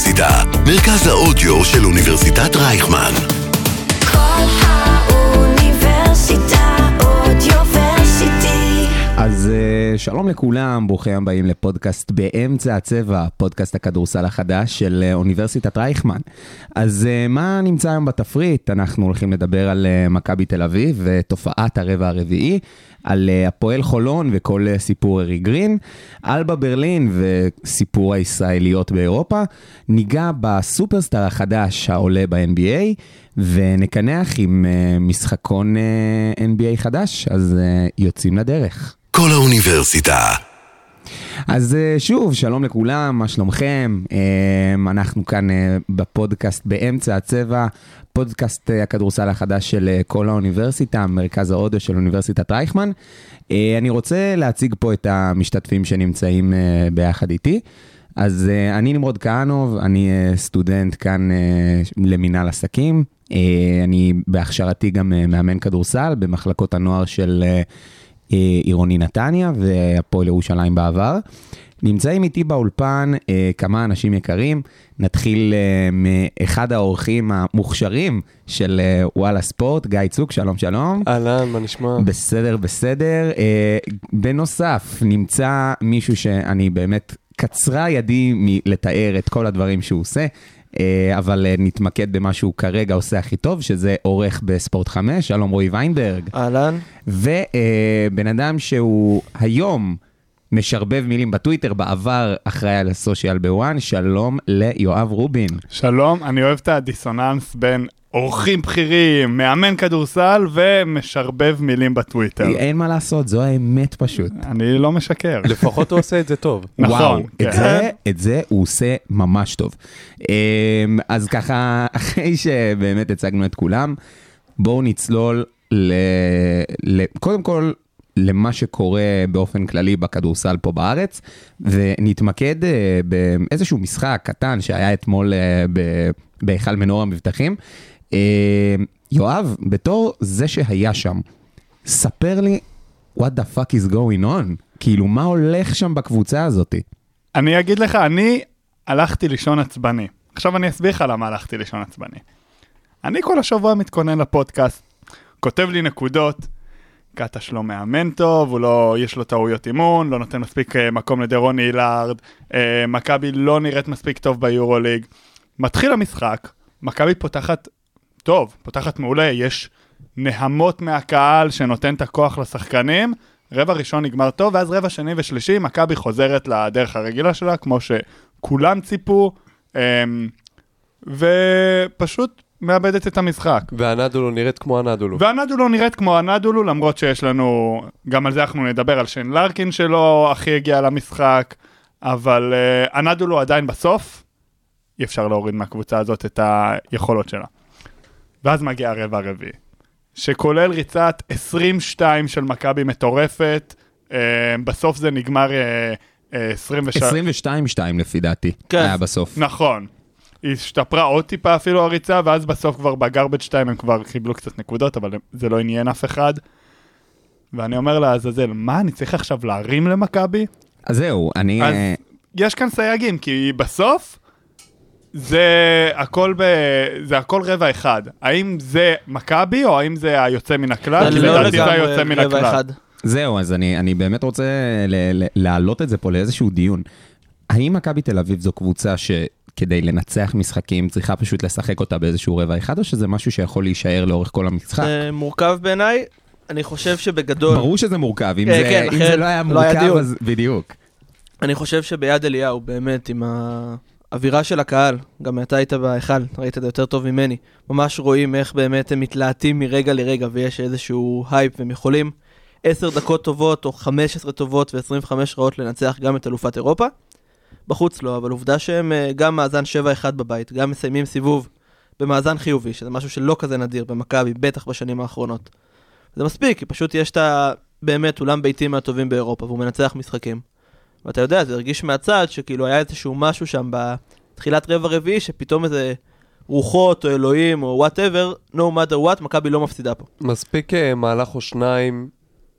האוניברסיטה, מרכז האודיו של אוניברסיטת רייכמן. כל האוניברסיטה אודיוורסיטי. אז אה, שלום לכולם, ברוכים הבאים לפודקאסט באמצע הצבע, פודקאסט הכדורסל החדש של אה, אוניברסיטת רייכמן. אז אה, מה נמצא היום בתפריט? אנחנו הולכים לדבר על אה, מכבי תל אביב ותופעת הרבע הרביעי, על הפועל חולון וכל סיפור ארי גרין, אלבה ברלין וסיפור הישראליות באירופה, ניגע בסופרסטאר החדש העולה ב-NBA, ונקנח עם משחקון NBA חדש, אז יוצאים לדרך. כל האוניברסיטה. אז אה, שוב, שלום לכולם, מה שלומכם? אה, אנחנו כאן אה, בפודקאסט באמצע הצבע, פודקאסט אה, הכדורסל החדש של כל האוניברסיטה, מרכז האודיו של אוניברסיטת רייכמן. אני רוצה להציג פה את המשתתפים שנמצאים ביחד איתי. אז אני נמרוד כהנוב, אני סטודנט כאן למינהל עסקים. אני בהכשרתי גם מאמן כדורסל במחלקות הנוער של עירוני נתניה והפועל ירושלים בעבר. נמצאים איתי באולפן אה, כמה אנשים יקרים. נתחיל אה, מאחד האורחים המוכשרים של אה, וואלה ספורט, גיא צוק, שלום שלום. אהלן, מה נשמע? בסדר, בסדר. אה, בנוסף, נמצא מישהו שאני באמת, קצרה ידי מלתאר את כל הדברים שהוא עושה, אה, אבל אה, נתמקד במה שהוא כרגע עושה הכי טוב, שזה עורך בספורט 5, שלום רועי ויינברג. אהלן. ובן אדם שהוא היום משרבב מילים בטוויטר, בעבר אחראי על הסושיאל בוואן, שלום ליואב רובין. שלום, אני אוהב את הדיסוננס בין אורחים בכירים, מאמן כדורסל ומשרבב מילים בטוויטר. אין מה לעשות, זו האמת פשוט. אני לא משקר. לפחות הוא עושה את זה טוב. נכון, וואו, כן. את זה, את זה הוא עושה ממש טוב. אמ, אז ככה, אחרי שבאמת הצגנו את כולם, בואו נצלול ל... ל... קודם כל, למה שקורה באופן כללי בכדורסל פה בארץ, ונתמקד אה, באיזשהו משחק קטן שהיה אתמול אה, ב- בהיכל מנור המבטחים. אה, יואב, בתור זה שהיה שם, ספר לי what the fuck is going on? כאילו, מה הולך שם בקבוצה הזאתי? אני אגיד לך, אני הלכתי לישון עצבני. עכשיו אני אסביר לך למה הלכתי לישון עצבני. אני כל השבוע מתכונן לפודקאסט, כותב לי נקודות, קטש לא מאמן טוב, הוא לא, יש לו טעויות אימון, לא נותן מספיק אה, מקום לדרוני הילארד, אה, מכבי לא נראית מספיק טוב ביורוליג. מתחיל המשחק, מכבי פותחת טוב, פותחת מעולה, יש נהמות מהקהל שנותן את הכוח לשחקנים, רבע ראשון נגמר טוב, ואז רבע שני ושלישי, מכבי חוזרת לדרך הרגילה שלה, כמו שכולם ציפו, אמ, ופשוט מאבדת את המשחק. והנדולו נראית כמו הנדולו. והנדולו נראית כמו הנדולו, למרות שיש לנו, גם על זה אנחנו נדבר, על שיין לארקין שלו הכי הגיע למשחק, אבל uh, הנדולו עדיין בסוף, אי אפשר להוריד מהקבוצה הזאת את היכולות שלה. ואז מגיע הרבע הרביעי, שכולל ריצת 22 של מכבי מטורפת, uh, בסוף זה נגמר uh, uh, 23... 22-2 לפי דעתי, כן. היה בסוף. נכון. היא השתפרה עוד טיפה אפילו הריצה, ואז בסוף כבר בגרבג' 2 הם כבר קיבלו קצת נקודות, אבל זה לא עניין אף אחד. ואני אומר לעזאזל, מה, אני צריך עכשיו להרים למכבי? אז זהו, אני... אז אה, יש כאן סייגים, כי בסוף זה הכל, ב... זה הכל רבע אחד. האם זה מכבי, או האם זה היוצא מן הכלל? אני כי לא לדעתי זה לגמרי היוצא מן רבע הכלל. אחד. זהו, אז אני, אני באמת רוצה ל- ל- להעלות את זה פה לאיזשהו דיון. האם מכבי תל אביב זו קבוצה שכדי לנצח משחקים צריכה פשוט לשחק אותה באיזשהו רבע אחד, או שזה משהו שיכול להישאר לאורך כל המשחק? זה מורכב בעיניי, אני חושב שבגדול, ברור שזה מורכב, אם, כן, זה, כן, אם זה אחרת לא היה לא היה מורכב, דיון. אז בדיוק. אני חושב שביד אליהו, באמת, עם האווירה של הקהל, גם אתה היית בהיכל, ראית את זה יותר טוב ממני, ממש רואים איך באמת הם מתלהטים מרגע לרגע ויש איזשהו הייפ והם יכולים 10 דקות טובות או 15 טובות ו-25 רעות לנצח גם את אלופת אירופה. בחוץ לא, אבל עובדה שהם אה, גם מאזן 7-1 בבית, גם מסיימים סיבוב במאזן חיובי, שזה משהו שלא כזה נדיר במכבי, בטח בשנים האחרונות. זה מספיק, כי פשוט יש את ה... באמת אולם ביתי מהטובים באירופה, והוא מנצח משחקים. ואתה יודע, זה הרגיש מהצד שכאילו היה איזשהו משהו שם בתחילת רבע רביעי, שפתאום איזה רוחות או אלוהים או whatever, no matter what, מכבי לא מפסידה פה. מספיק אה, מהלך או שניים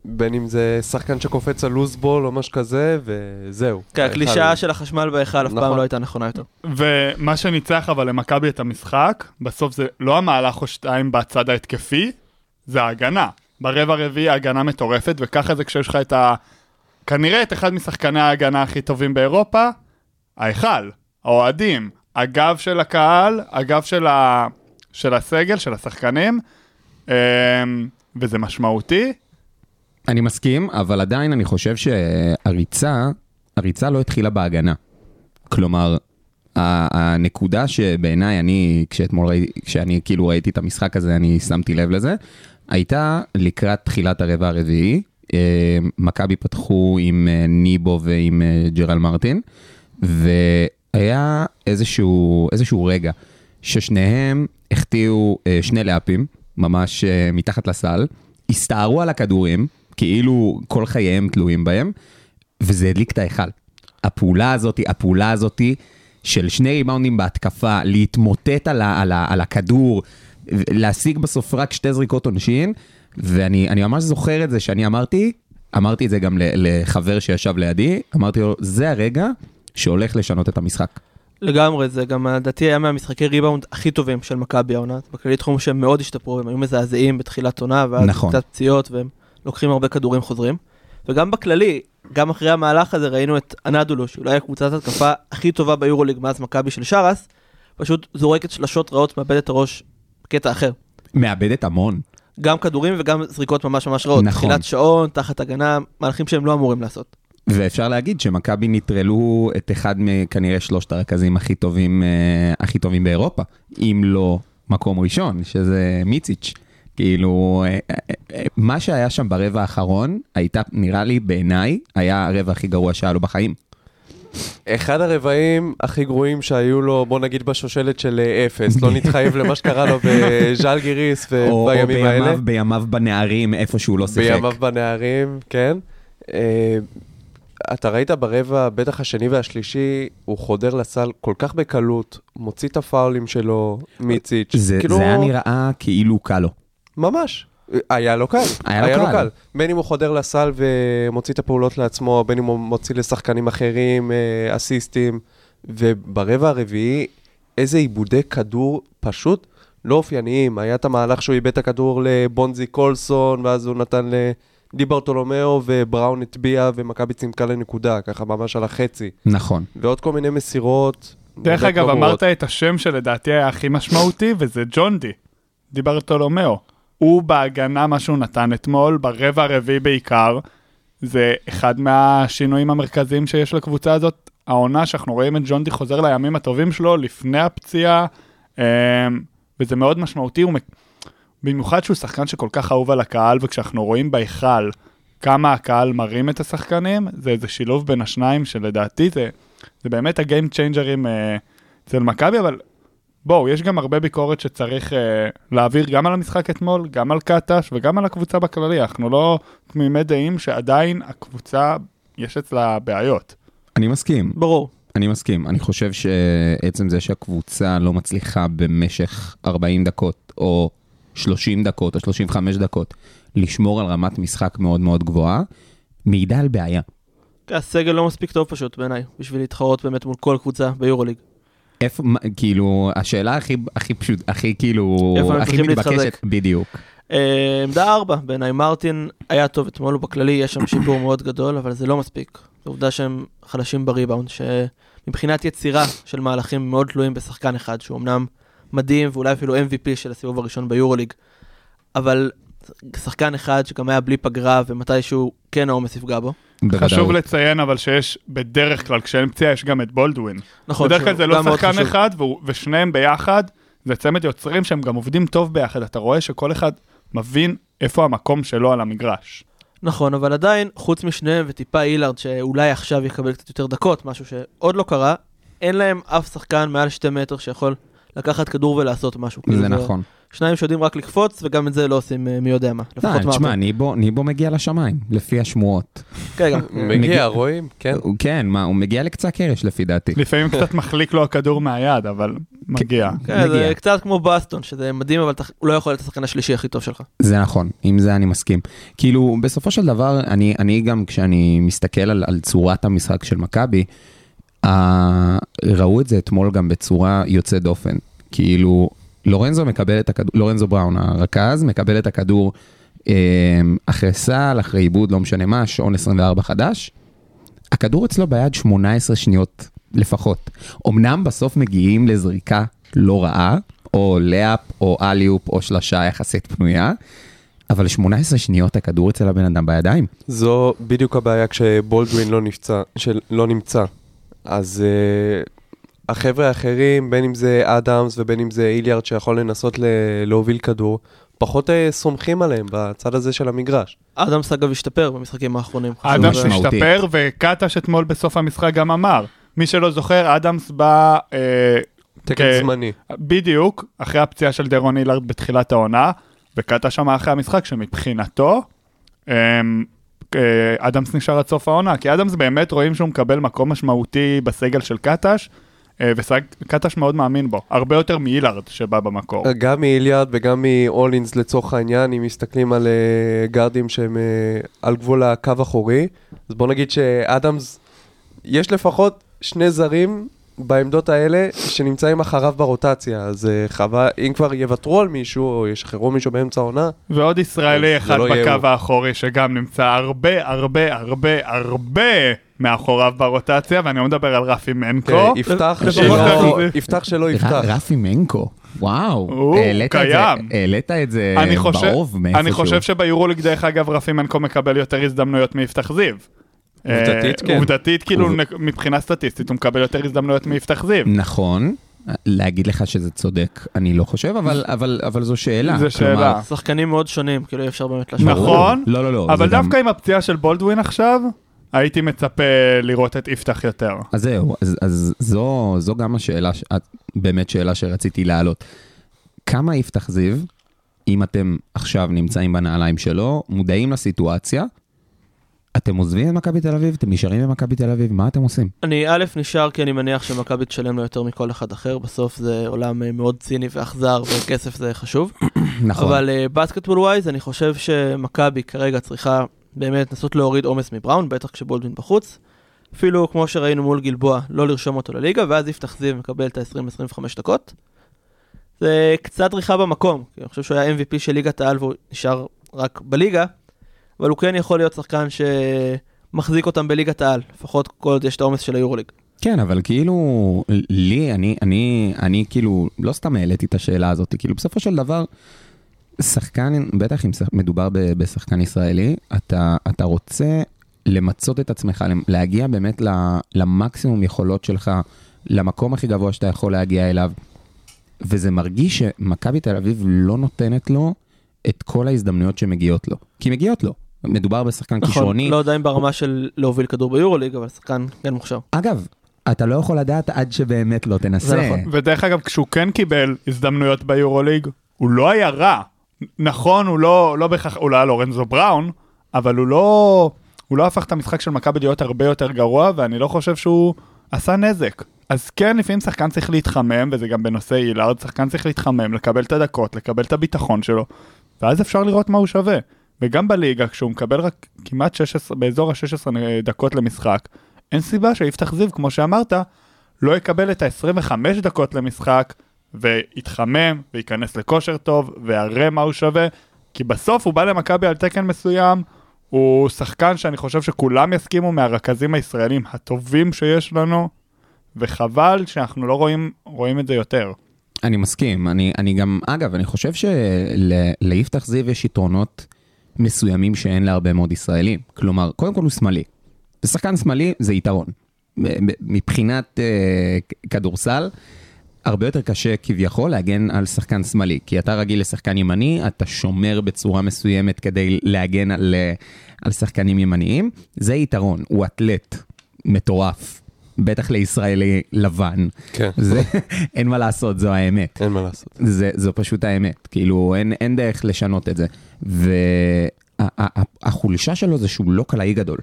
בין אם זה שחקן שקופץ על לוזבול או משהו כזה, וזהו. כן, הקלישאה של החשמל בהיכל אף פעם נכון. לא הייתה נכונה יותר. ומה שניצח אבל למכבי את המשחק, בסוף זה לא המהלך או שתיים בצד ההתקפי, זה ההגנה. ברבע הרביעי ההגנה מטורפת, וככה זה כשיש לך את ה... כנראה את אחד משחקני ההגנה הכי טובים באירופה, ההיכל, האוהדים, הגב של הקהל, הגב של, ה... של הסגל, של השחקנים, אמ, וזה משמעותי. אני מסכים, אבל עדיין אני חושב שהריצה, הריצה לא התחילה בהגנה. כלומר, הנקודה שבעיניי אני, כשאתמול ראיתי, כשאני כאילו ראיתי את המשחק הזה, אני שמתי לב לזה, הייתה לקראת תחילת הרבע הרביעי. אה, מכבי פתחו עם אה, ניבו ועם אה, ג'רל מרטין, והיה איזשהו, איזשהו רגע ששניהם החטיאו שני לאפים, ממש מתחת לסל, הסתערו על הכדורים, כאילו כל חייהם תלויים בהם, וזה הדליק את ההיכל. הפעולה הזאת, הפעולה הזאת של שני ריבאונדים בהתקפה, להתמוטט על, ה, על, ה, על הכדור, להשיג בסוף רק שתי זריקות עונשין, ואני אני ממש זוכר את זה שאני אמרתי, אמרתי את זה גם לחבר שישב לידי, אמרתי לו, זה הרגע שהולך לשנות את המשחק. לגמרי, זה גם לדעתי היה מהמשחקי ריבאונד הכי טובים של מכבי העונה. בכללי תחום שהם מאוד השתפרו, הם היו מזעזעים בתחילת עונה, ואז נכון. קצת פציעות, והם לוקחים הרבה כדורים חוזרים. וגם בכללי, גם אחרי המהלך הזה ראינו את אנדולו, שאולי הקבוצת התקפה הכי טובה ביורוליג מאז מכבי של שרס, פשוט זורקת שלשות רעות, מאבד את הראש בקטע אחר. מאבדת המון. גם כדורים וגם זריקות ממש ממש רעות. נכון. תחילת שעון, תחת הגנה, מהלכים שהם לא אמורים לעשות. ואפשר להגיד שמכבי נטרלו את אחד מכנראה שלושת הרכזים הכי טובים, אה, הכי טובים באירופה, אם לא מקום ראשון, שזה מיציץ'. כאילו, אה, אה, מה שהיה שם ברבע האחרון, הייתה, נראה לי, בעיניי, היה הרבע הכי גרוע שהיה לו בחיים. אחד הרבעים הכי גרועים שהיו לו, בוא נגיד בשושלת של אה, אפס, לא נתחייב למה שקרה לו בז'לגיריס או, או ובימים האלה. בימיו, בימיו בנערים, איפה שהוא לא שיחק. בימיו בנערים, כן. אה, אתה ראית ברבע, בטח השני והשלישי, הוא חודר לסל כל כך בקלות, מוציא את הפאולים שלו, מיציץ'. זה, כאילו, זה היה נראה כאילו קל לו. ממש. היה לו קל. היה לו קל. בין אם הוא חודר לסל ומוציא את הפעולות לעצמו, בין אם הוא מוציא לשחקנים אחרים, אה, אסיסטים. וברבע הרביעי, איזה עיבודי כדור פשוט לא אופייניים. היה את המהלך שהוא איבד את הכדור לבונזי קולסון, ואז הוא נתן לדיברטולומיאו, ובראון הטביע, ומכבי צימקה לנקודה, ככה ממש על החצי. נכון. ועוד כל מיני מסירות. דרך באמת אגב, לא אמרת. את השם שלדעתי היה הכי משמעותי, וזה ג'ון די. דיברטולומיאו. הוא בהגנה, מה שהוא נתן אתמול, ברבע הרביעי בעיקר, זה אחד מהשינויים המרכזיים שיש לקבוצה הזאת. העונה שאנחנו רואים את ג'ון די חוזר לימים הטובים שלו לפני הפציעה, אמ, וזה מאוד משמעותי, הוא במיוחד שהוא שחקן שכל כך אהוב על הקהל, וכשאנחנו רואים בהיכל כמה הקהל מרים את השחקנים, זה איזה שילוב בין השניים שלדעתי זה, זה באמת הגיים צ'יינג'רים אה, אצל מכבי, אבל בואו, יש גם הרבה ביקורת שצריך אה, להעביר גם על המשחק אתמול, גם על קטש וגם על הקבוצה בכללי. אנחנו לא תמימי דעים שעדיין הקבוצה, יש אצלה בעיות. אני מסכים. ברור. אני מסכים, אני חושב שעצם זה שהקבוצה לא מצליחה במשך 40 דקות, או 30 דקות, או 35 דקות, לשמור על רמת משחק מאוד מאוד גבוהה, מעידה על בעיה. הסגל לא מספיק טוב פשוט בעיניי, בשביל להתחרות באמת מול כל קבוצה ביורוליג. איפה, כאילו, השאלה הכי, הכי פשוט, הכי כאילו, הכי מתבקשת? בדיוק. אה, עמדה 4, בעיניי מרטין היה טוב אתמול, ובכללי יש שם שיפור מאוד גדול, אבל זה לא מספיק. זו עובדה שהם חלשים בריבאונד, שמבחינת יצירה של מהלכים מאוד תלויים בשחקן אחד, שהוא אמנם מדהים ואולי אפילו MVP של הסיבוב הראשון ביורוליג, אבל שחקן אחד שגם היה בלי פגרה ומתישהו כן העומס יפגע בו. בוודאות. חשוב לציין אבל שיש בדרך כלל, כשאין פציעה יש גם את בולדווין. נכון, בדרך כלל זה לא שחקן. אחד ושניהם ביחד, זה צמד יוצרים שהם גם עובדים טוב ביחד. אתה רואה שכל אחד מבין איפה המקום שלו על המגרש. נכון, אבל עדיין, חוץ משניהם וטיפה אילארד, שאולי עכשיו יקבל קצת יותר דקות, משהו שעוד לא קרה, אין להם אף שחקן מעל שתי מטר שיכול לקחת כדור ולעשות משהו. כאילו זה נכון. שניים שיודעים רק לקפוץ, וגם את זה לא עושים אה, מי יודע מה. לפחות לא, תשמע, מערבים. ניבו ניבו מגיע לשמיים, לפי השמועות. כן, גם. מגיע- רואים? כן. כן, מה, הוא מגיע לקצה קרש לפי דעתי. לפעמים קצת מחליק לו הכדור מהיד, אבל מגיע. כן, זה מגיע. קצת כמו בסטון, שזה מדהים, אבל הוא לא יכול להיות השחקן השלישי הכי טוב שלך. זה נכון, עם זה אני מסכים. כאילו, בסופו של דבר, אני, אני גם, כשאני מסתכל על, צורת המשחק של מכבי, אה, ראו את זה אתמול גם בצורה יוצאת דופן. כאילו, לורנזו מקבל את הכדור, לורנזו בראון, הרכז, מקבל את הכדור אה, אחרי סל, אחרי עיבוד, לא משנה מה, שעון 24 חדש. הכדור אצלו ביד 18 שניות לפחות. אמנם בסוף מגיעים לזריקה לא רעה, או לאפ, או אליופ, או שלשה יחסית פנויה, אבל 18 שניות הכדור אצל הבן אדם בידיים. זו בדיוק הבעיה כשבולדווין לא שלא נמצא. אז uh, החבר'ה האחרים, בין אם זה אדמס ובין אם זה איליארד שיכול לנסות ל- להוביל כדור, פחות uh, סומכים עליהם בצד הזה של המגרש. אדמס אגב השתפר במשחקים האחרונים. אדמס משמעותי. השתפר, וקטש אתמול בסוף המשחק גם אמר. מי שלא זוכר, אדמס בא אה, תקן כן. זמני. בדיוק אחרי הפציעה של דרון אילארד בתחילת העונה, וקטש אמר אחרי המשחק שמבחינתו, אה, אה, אדמס נשאר עד סוף העונה, כי אדמס באמת רואים שהוא מקבל מקום משמעותי בסגל של קטש, אה, וקטש מאוד מאמין בו, הרבה יותר מאילארד שבא במקור. גם מאיליארד וגם מאולינס לצורך העניין, אם מסתכלים על uh, גארדים שהם uh, על גבול הקו אחורי, אז בוא נגיד שאדמס, יש לפחות שני זרים בעמדות האלה שנמצאים אחריו ברוטציה, אז חבל, אם כבר יוותרו על מישהו או ישחררו מישהו באמצע העונה, ועוד ישראלי אחד לא בקו. האחורי שגם נמצא הרבה הרבה הרבה הרבה מאחוריו ברוטציה, ואני לא מדבר על רפי מנקו. כן, יפתח שלא-. יפתח. רפי מנקו, וואו, הוא העלית את זה- קיים. העלית את זה אני חושב, באוב מאיפשהו. אני חושב שביורוליג דרך אגב רפי מנקו מקבל יותר הזדמנויות מיפתח זיו. עובדתית, אה, כן. עובדתית, כאילו מבחינה סטטיסטית הוא מקבל יותר הזדמנויות מיפתח זיו. נכון, להגיד לך שזה צודק, אני לא חושב, אבל, אבל, אבל זו שאלה. זו כלומר, שאלה. שחקנים מאוד שונים, כאילו אי אפשר באמת להשוות. נכון, לא, לא, לא. אבל זה גם- דווקא עם הפציעה של בולדווין עכשיו, הייתי מצפה לראות את יפתח יותר. אז זהו, אז, אז זו, זו גם השאלה, ש- באמת שאלה שרציתי להעלות. כמה יפתח זיו, אם אתם עכשיו נמצאים בנעליים שלו, מודעים לסיטואציה, אתם עוזבים את מכבי תל אביב, אתם נשארים במכבי תל אביב, מה אתם עושים? אני א', נשאר כי אני מניח שמכבי תשלם לו יותר מכל אחד אחר, בסוף זה עולם אה, מאוד ציני ואכזר וכסף זה חשוב. נכון. אבל בסקטבול ווייז אני חושב שמכבי כרגע צריכה באמת לנסות להוריד עומס מבראון, בטח כשבולדווין בחוץ. אפילו כמו שראינו מול גלבוע, לא לרשום אותו לליגה, ואז יפתח זיו מקבל את ה-20-25 דקות. זה קצת דריכה במקום, כי אני חושב שהוא היה MVP של ליגת העל והוא נשאר רק בליגה, אבל הוא כן יכול להיות שחקן שמחזיק אותם בליגת העל, לפחות כל עוד יש את העומס של היורוליג. כן, אבל כאילו, לי, אני, אני, אני כאילו, לא סתם העליתי את השאלה הזאת, כאילו בסופו של דבר, שחקן, בטח אם מדובר בשחקן ישראלי, אתה, אתה רוצה למצות את עצמך, להגיע באמת ל- למקסימום יכולות שלך, למקום הכי גבוה שאתה יכול להגיע אליו, וזה מרגיש שמכבי תל אביב לא נותנת לו את כל ההזדמנויות שמגיעות לו, כי מגיעות לו. מדובר בשחקן נכון, כישרוני. לא יודע אם ברמה של להוביל כדור ביורוליג, אבל שחקן כן מוכשר. אגב, אתה לא יכול לדעת עד שבאמת לא תנסה. זה נכון. ודרך אגב, כשהוא כן קיבל הזדמנויות ביורוליג, הוא לא היה רע. נכון, הוא לא, לא בהכרח, הוא לא היה לורנזו בראון, אבל הוא לא, הוא לא הפך את המשחק של מכבי להיות הרבה יותר גרוע, ואני לא חושב שהוא עשה נזק. אז כן, לפעמים שחקן צריך להתחמם, וזה גם בנושא אילארד, שחקן צריך להתחמם, לקבל את הדקות, לקבל את הביטחון שלו, ואז אפשר לראות מה הוא שווה. וגם בליגה, כשהוא מקבל רק כמעט 16, באזור ה-16 דקות למשחק, אין סיבה שיפתח זיו, כמו שאמרת, לא יקבל את ה-25 דקות למשחק, ויתחמם, וייכנס לכושר טוב, ויראה מה הוא שווה, כי בסוף הוא בא למכבי על תקן מסוים, הוא שחקן שאני חושב שכולם יסכימו מהרכזים הישראלים הטובים שיש לנו, וחבל שאנחנו לא רואים, רואים את זה יותר. אני מסכים, אני, אני גם, אגב, אני חושב שליפתח זיו יש יתרונות מסוימים שאין להרבה מאוד ישראלים. כלומר, קודם כל הוא שמאלי. ושחקן שמאלי זה יתרון. מבחינת אה, כדורסל, הרבה יותר קשה כביכול להגן על שחקן שמאלי, כי אתה רגיל לשחקן ימני, אתה שומר בצורה מסוימת כדי להגן על, אה, על שחקנים ימניים, זה יתרון, הוא אתלט מטורף. בטח לישראלי לבן. כן, זה, אין מה לעשות, זו האמת. אין מה לעשות. זה, זו פשוט האמת, כאילו אין, אין דרך לשנות את זה. והחולשה שלו זה שהוא לא קלעי גדול.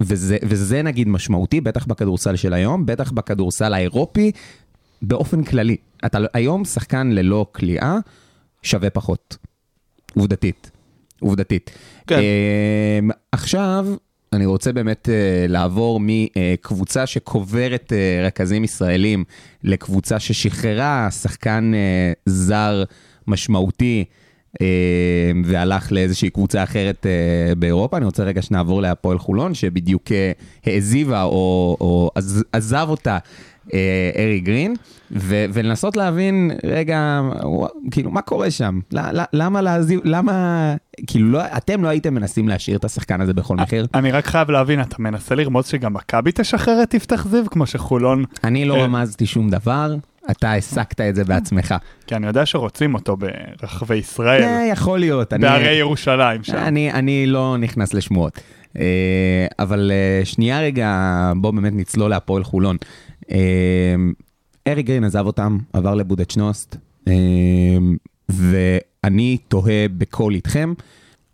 וזה, וזה נגיד משמעותי, בטח בכדורסל של היום, בטח בכדורסל האירופי, באופן כללי. אתה לא- היום שחקן ללא כליאה שווה פחות, עובדתית. עובדתית. כן. אמ, עכשיו, אני רוצה באמת אה, לעבור מקבוצה שקוברת אה, רכזים ישראלים לקבוצה ששחררה שחקן אה, זר משמעותי אה, והלך לאיזושהי קבוצה אחרת אה, באירופה. אני רוצה רגע שנעבור להפועל חולון, שבדיוק אה, העזיבה או, או עז, עזב אותה אה, ארי גרין, ו, ולנסות להבין, רגע, כאילו, מה קורה שם? למה להעזיב, למה, כאילו, לא, אתם לא הייתם מנסים להשאיר את השחקן הזה בכל מחיר? אני רק חייב להבין, אתה מנסה לרמוז שגם מכבי תשחרר את יפתח זיו, כמו שחולון, אני לא אה. רמזתי שום דבר, אתה הסקת את זה בעצמך. כי אני יודע שרוצים אותו ברחבי ישראל, אה, יכול להיות, בהרי ירושלים שם. אני, אני לא נכנס לשמועות. אה, אבל אה, שנייה רגע, בואו באמת נצלול להפועל חולון. אה, ארי גרין עזב אותם, עבר לבודדשנוסט, אה, ואני תוהה בקול איתכם,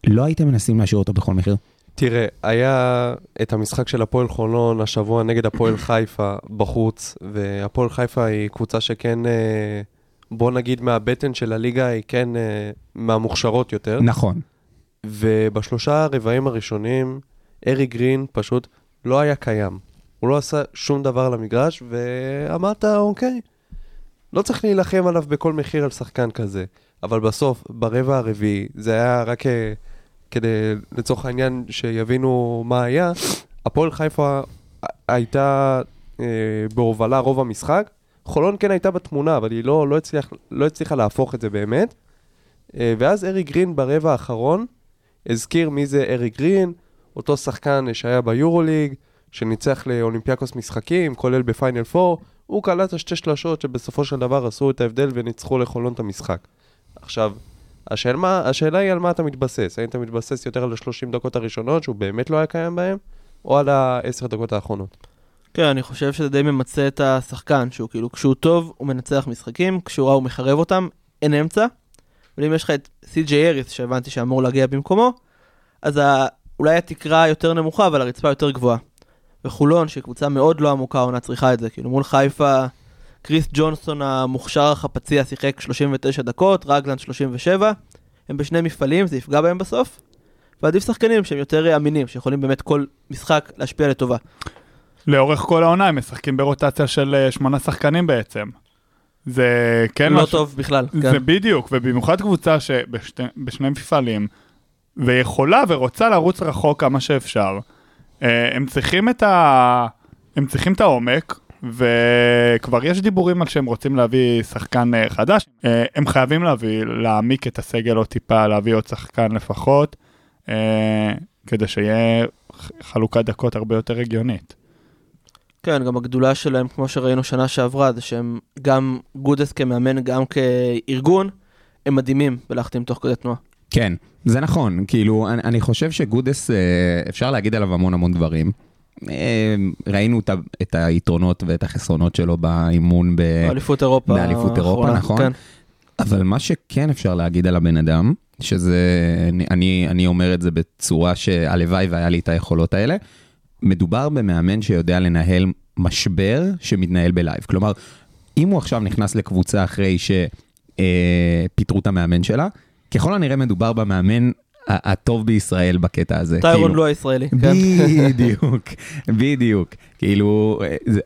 לא הייתם מנסים להשאיר אותו בכל מחיר? תראה, היה את המשחק של הפועל חולון השבוע נגד הפועל חיפה בחוץ, והפועל חיפה היא קבוצה שכן, אה, בוא נגיד מהבטן של הליגה, היא כן אה, מהמוכשרות יותר. נכון. ובשלושה הרבעים הראשונים, ארי גרין פשוט לא היה קיים. הוא לא עשה שום דבר למגרש, ואמרת, אוקיי, לא צריך להילחם עליו בכל מחיר על שחקן כזה. אבל בסוף, ברבע הרביעי, זה היה רק אה, כדי, לצורך העניין, שיבינו מה היה, הפועל חיפה הייתה אה, בהובלה רוב המשחק. חולון כן הייתה בתמונה, אבל היא לא, לא, הצליח, לא הצליחה להפוך את זה באמת. אה, ואז ארי גרין ברבע האחרון הזכיר מי זה ארי גרין, אותו שחקן שהיה ביורוליג, שניצח לאולימפיאקוס משחקים, כולל בפיינל 4, הוא קלט השתי שלשות שבסופו של דבר עשו את ההבדל וניצחו לחולון את המשחק. עכשיו, השאל מה, השאלה היא על מה אתה מתבסס. האם אתה מתבסס יותר על ה-30 דקות הראשונות, שהוא באמת לא היה קיים בהם, או על ה-10 דקות האחרונות? כן, אני חושב שזה די ממצה את השחקן, שהוא כאילו, כשהוא טוב, הוא מנצח משחקים, כשהוא רע, הוא מחרב אותם, אין אמצע. אבל אם יש לך את סי.ג'יי אריס, שהבנתי שאמור להגיע במקומו, אז ה... אולי התקרה יותר נמוכה, אבל הרצפה יותר גבוהה. וחולון, שהיא קבוצה מאוד לא עמוקה, העונה צריכה את זה. כאילו, מול חיפה, קריס ג'ונסון המוכשר החפצי שיחק 39 דקות, רגלנד 37. הם בשני מפעלים, זה יפגע בהם בסוף. ועדיף שחקנים שהם יותר אמינים, שיכולים באמת כל משחק להשפיע לטובה. לאורך כל העונה הם משחקים ברוטציה של אה, שמונה שחקנים בעצם. זה כן לא משהו- טוב בכלל, זה כן. בדיוק, ובמיוחד קבוצה שבשני מפעלים, ויכולה ורוצה לרוץ רחוק כמה שאפשר. אה, הם צריכים את ה... הם צריכים את העומק, וכבר יש דיבורים על שהם רוצים להביא שחקן אה, חדש. אה, הם חייבים להביא, להעמיק את הסגל עוד טיפה, להביא עוד שחקן לפחות, כדי שיהיה חלוקת דקות הרבה יותר הגיונית. כן, גם הגדולה שלהם, כמו שראינו שנה שעברה, זה שהם גם גודס כמאמן, גם כארגון, הם מדהימים בלהחתים תוך כדי תנועה. כן, זה נכון, כאילו, אני, אני חושב שגודס, אה, אפשר להגיד עליו המון המון דברים. אה, ראינו את, ה- את היתרונות ואת החסרונות שלו באימון ב... אליפות אירופה. באליפות אירופה, נכון. כן. אבל מה שכן אפשר להגיד על הבן אדם, שזה, אני, אני, אומר את זה בצורה שהלוואי והיה לי את היכולות האלה, מדובר במאמן שיודע לנהל משבר שמתנהל בלייב. כלומר, אם הוא עכשיו נכנס לקבוצה אחרי שפיטרו את המאמן שלה, ככל הנראה מדובר במאמן הטוב בישראל בקטע הזה. טיירון כאילו- לו הישראלי, כן. בדיוק, בדיוק. כאילו,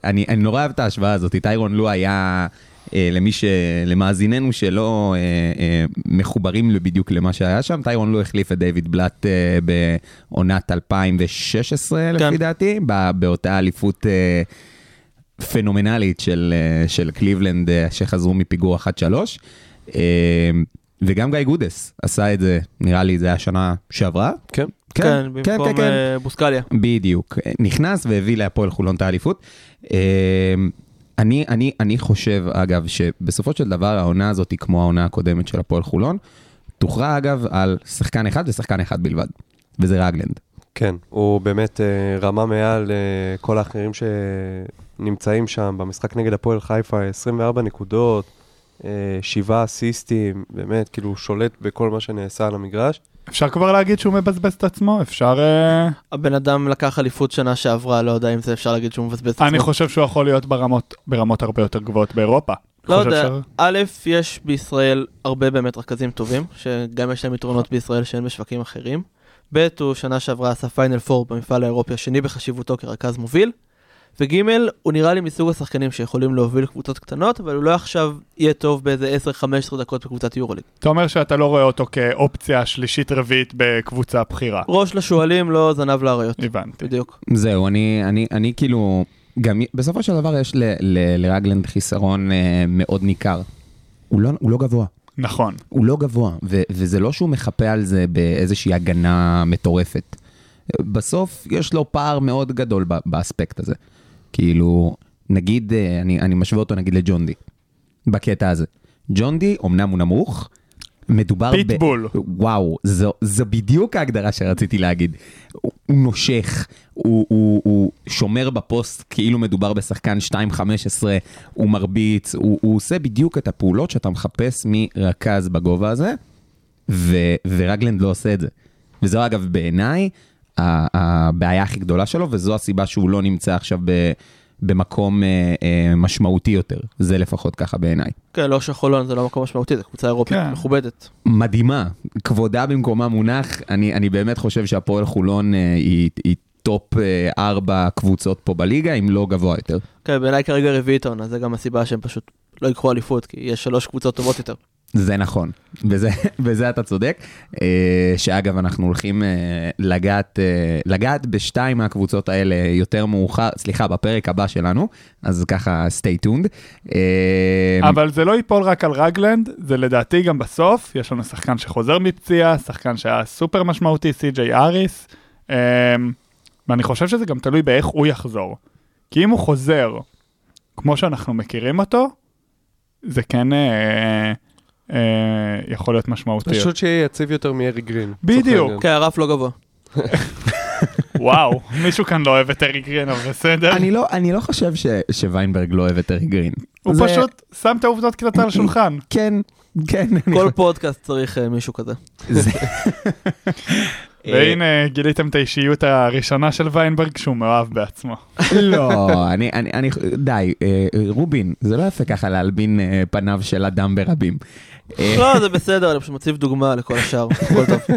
אני, אני נורא אוהב את ההשוואה הזאת. טיירון לו היה, אה, למי ש... למאזיננו שלא אה, אה, מחוברים בדיוק למה שהיה שם, טיירון לו החליף את דיוויד בלאט אה, בעונת 2016, לפי כן. דעתי, בא- באותה אליפות אה, פנומנלית של, אה, של קליבלנד, אה, שחזרו מפיגור 1-3. אה, וגם גיא גודס עשה את זה, נראה לי זה היה שנה שעברה. כן. כן, במקום אה, בוסקליה. בדיוק. נכנס והביא להפועל חולון את האליפות. אה, אני, אני, אני חושב, אגב, שבסופו של דבר העונה הזאת היא כמו העונה הקודמת של הפועל חולון, תוכרע אגב על שחקן אחד ושחקן אחד בלבד, וזה רגלנד. כן, הוא באמת אה, רמה מעל אה, כל האחרים שנמצאים שם. במשחק נגד הפועל חיפה, 24 נקודות, שבעה אסיסטים, באמת, כאילו, הוא שולט בכל מה שנעשה על המגרש. אפשר כבר להגיד שהוא מבזבז את עצמו? אפשר... אה, הבן אדם לקח אליפות שנה שעברה, לא יודע אם זה אפשר להגיד שהוא מבזבז את עצמו. אני חושב שהוא יכול להיות ברמות, ברמות הרבה יותר גבוהות באירופה. לא יודע, ש- א', יש בישראל הרבה באמת רכזים טובים, שגם יש להם יתרונות בישראל שאין בשווקים אחרים. ב', הוא שנה שעברה עשה פיינל 4 במפעל האירופי השני בחשיבותו כרכז מוביל. וג', הוא נראה לי מסוג השחקנים שיכולים להוביל קבוצות קטנות, אבל הוא לא עכשיו יהיה טוב באיזה 10-15 דקות בקבוצת יורוליג. אתה אומר שאתה לא רואה אותו כאופציה שלישית-רביעית בקבוצה בכירה. ראש לשועלים, לא זנב לאריות. הבנתי. בדיוק. זהו, אני, אני, אני כאילו, גם בסופו של דבר יש ל, ל, לרגלנד חיסרון אה, מאוד ניכר. הוא לא, הוא לא גבוה. נכון. הוא לא גבוה, ו- וזה לא שהוא מחפה על זה באיזושהי הגנה מטורפת. בסוף יש לו פער מאוד גדול ב- באספקט הזה. כאילו, נגיד, אה, אני, אני משווה אותו נגיד לג'ון די, בקטע הזה. ג'ון די, אמנם הוא נמוך, מדובר פיטבול. ב... וואו, זו, זו בדיוק ההגדרה שרציתי להגיד. הוא, הוא נושך, הוא, הוא, הוא שומר בפוסט כאילו מדובר בשחקן 2.15, הוא מרביץ, הוא, הוא עושה בדיוק את הפעולות שאתה מחפש מרכז בגובה הזה, ו, ורגלנד לא עושה את זה. וזו אגב בעיניי הבעיה הכי גדולה שלו, וזו הסיבה שהוא לא נמצא עכשיו ב, במקום אה, אה, משמעותי יותר. זה לפחות ככה בעיניי. כן, לא שחולון זה לא מקום משמעותי, זו קבוצה אירופית כן. מכובדת. מדהימה, כבודה במקומה מונח, אני, אני באמת חושב שהפועל חולון אה, היא, היא טופ אה, ארבע קבוצות פה בליגה, אם לא גבוה יותר. כן, בעיניי כרגע רביעית העונה, זה גם הסיבה שהם פשוט לא ייקחו אליפות, כי יש שלוש קבוצות טובות יותר. זה נכון, בזה, אתה צודק, אה, שאגב אנחנו הולכים אה, לגעת, אה, לגעת בשתיים מהקבוצות האלה יותר מאוחר, סליחה, בפרק הבא שלנו, אז ככה stay tuned. אבל זה לא ייפול רק על רגלנד, זה לדעתי גם בסוף, יש לנו שחקן שחוזר מפציעה, שחקן שהיה סופר משמעותי, סי.ג'יי אריס, ואני חושב שזה גם תלוי באיך הוא יחזור. כי אם הוא חוזר, כמו שאנחנו מכירים אותו, זה כן יכול להיות משמעותי. פשוט שיהיה יציב יותר מארי גרין. בדיוק. העניין. כן, הרף לא גבוה. וואו, מישהו כאן לא אוהב את אריק גרין, אבל בסדר. אני לא, אני לא חושב ש, שוויינברג לא אוהב את ארי גרין. הוא זה- פשוט שם את העובדות קצת על השולחן. כן, כן. כל פודקאסט צריך אה, מישהו כזה. זה- והנה, גיליתם את האישיות הראשונה של ויינברג, שהוא מאוהב בעצמו. לא, אני, אני, אני, די, אה, רובין, זה לא יפה ככה להלבין אה, פניו של אדם ברבים. אה, לא, זה בסדר, אני פשוט מציב דוגמה לכל השאר, הכל טוב.